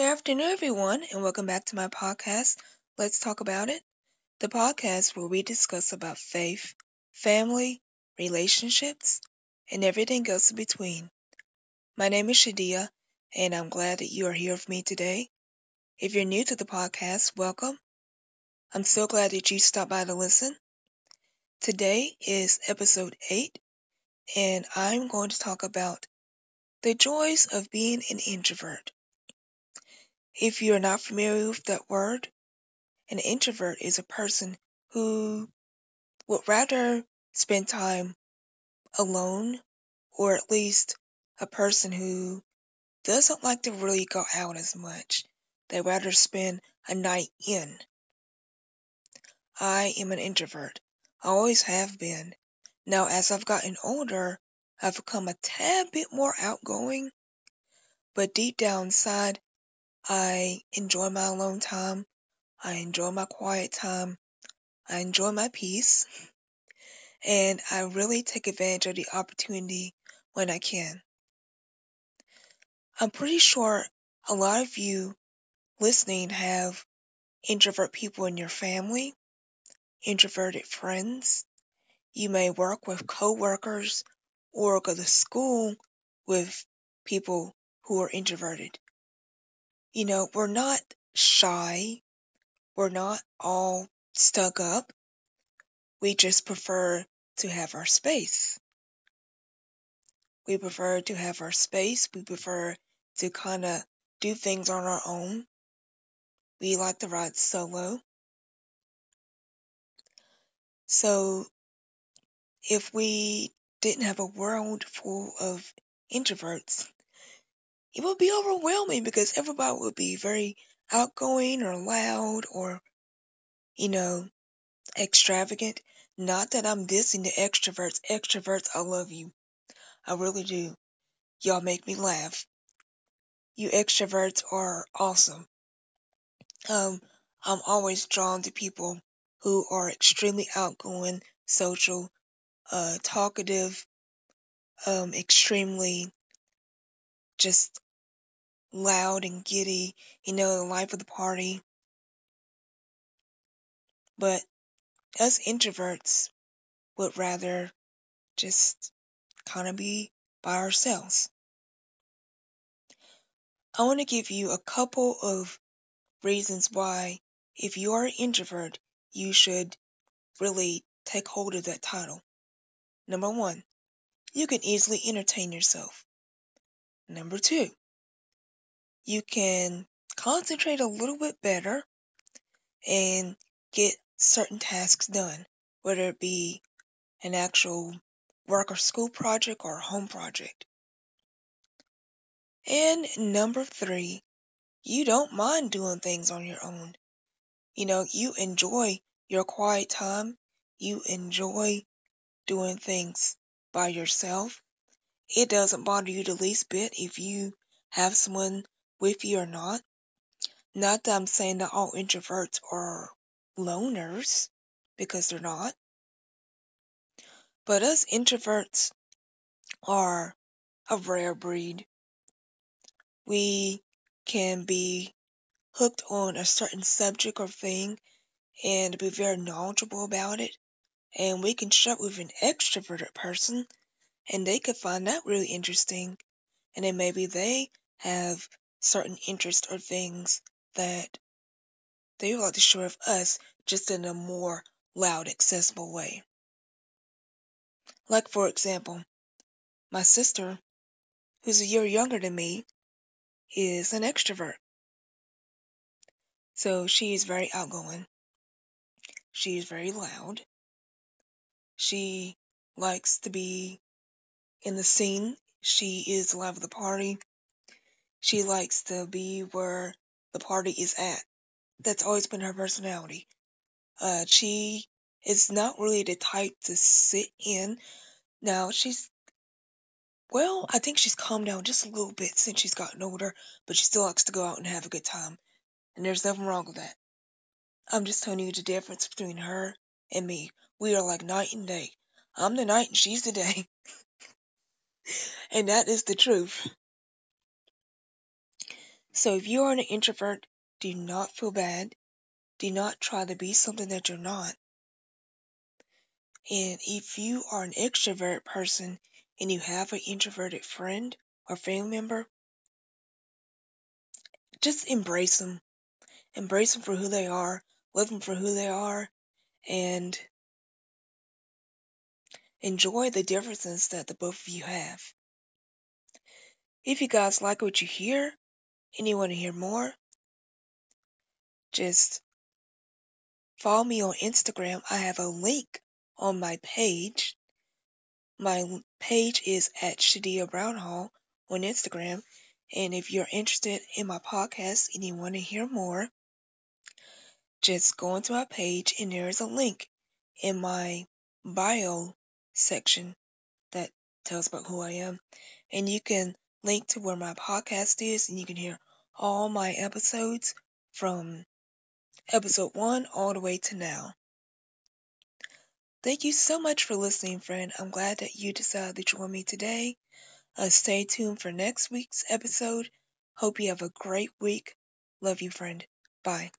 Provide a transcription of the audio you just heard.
Good afternoon, everyone, and welcome back to my podcast, Let's Talk About It, the podcast where we discuss about faith, family, relationships, and everything else in between. My name is Shadia, and I'm glad that you are here with me today. If you're new to the podcast, welcome. I'm so glad that you stopped by to listen. Today is episode 8, and I'm going to talk about the joys of being an introvert. If you're not familiar with that word, an introvert is a person who would rather spend time alone, or at least a person who doesn't like to really go out as much. They rather spend a night in. I am an introvert. I always have been. Now, as I've gotten older, I've become a tad bit more outgoing, but deep down inside, I enjoy my alone time. I enjoy my quiet time. I enjoy my peace. And I really take advantage of the opportunity when I can. I'm pretty sure a lot of you listening have introvert people in your family, introverted friends. You may work with coworkers or go to school with people who are introverted you know, we're not shy. We're not all stuck up. We just prefer to have our space. We prefer to have our space. We prefer to kind of do things on our own. We like to ride solo. So, if we didn't have a world full of introverts, it would be overwhelming because everybody would be very outgoing or loud or, you know, extravagant. Not that I'm dissing the extroverts. Extroverts, I love you. I really do. Y'all make me laugh. You extroverts are awesome. Um, I'm always drawn to people who are extremely outgoing, social, uh, talkative, um, extremely just loud and giddy, you know, the life of the party. But us introverts would rather just kind of be by ourselves. I want to give you a couple of reasons why, if you are an introvert, you should really take hold of that title. Number one, you can easily entertain yourself. Number two, you can concentrate a little bit better and get certain tasks done, whether it be an actual work or school project or a home project. And number three, you don't mind doing things on your own. You know, you enjoy your quiet time. You enjoy doing things by yourself. It doesn't bother you the least bit if you have someone with you or not. Not that I'm saying that all introverts are loners, because they're not. But us introverts are a rare breed. We can be hooked on a certain subject or thing and be very knowledgeable about it. And we can share with an extroverted person and they could find that really interesting. And then maybe they have certain interests or things that they would like to share with us just in a more loud, accessible way. Like, for example, my sister, who's a year younger than me, is an extrovert. So she's very outgoing. She's very loud. She likes to be in the scene. She is the life of the party. She likes to be where the party is at. That's always been her personality. Uh, she is not really the type to sit in. Now, she's, well, I think she's calmed down just a little bit since she's gotten older, but she still likes to go out and have a good time. And there's nothing wrong with that. I'm just telling you the difference between her and me. We are like night and day. I'm the night and she's the day. and that is the truth. So if you are an introvert, do not feel bad. Do not try to be something that you're not. And if you are an extrovert person and you have an introverted friend or family member, just embrace them. Embrace them for who they are, love them for who they are, and enjoy the differences that the both of you have. If you guys like what you hear and you want to hear more, just follow me on Instagram. I have a link on my page. My page is at Shadia Brownhall on Instagram. And if you're interested in my podcast and you want to hear more, just go into my page and there is a link in my bio section that tells about who I am. And you can link to where my podcast is and you can hear all my episodes from episode one all the way to now. Thank you so much for listening, friend. I'm glad that you decided to join me today. Uh, stay tuned for next week's episode. Hope you have a great week. Love you, friend. Bye.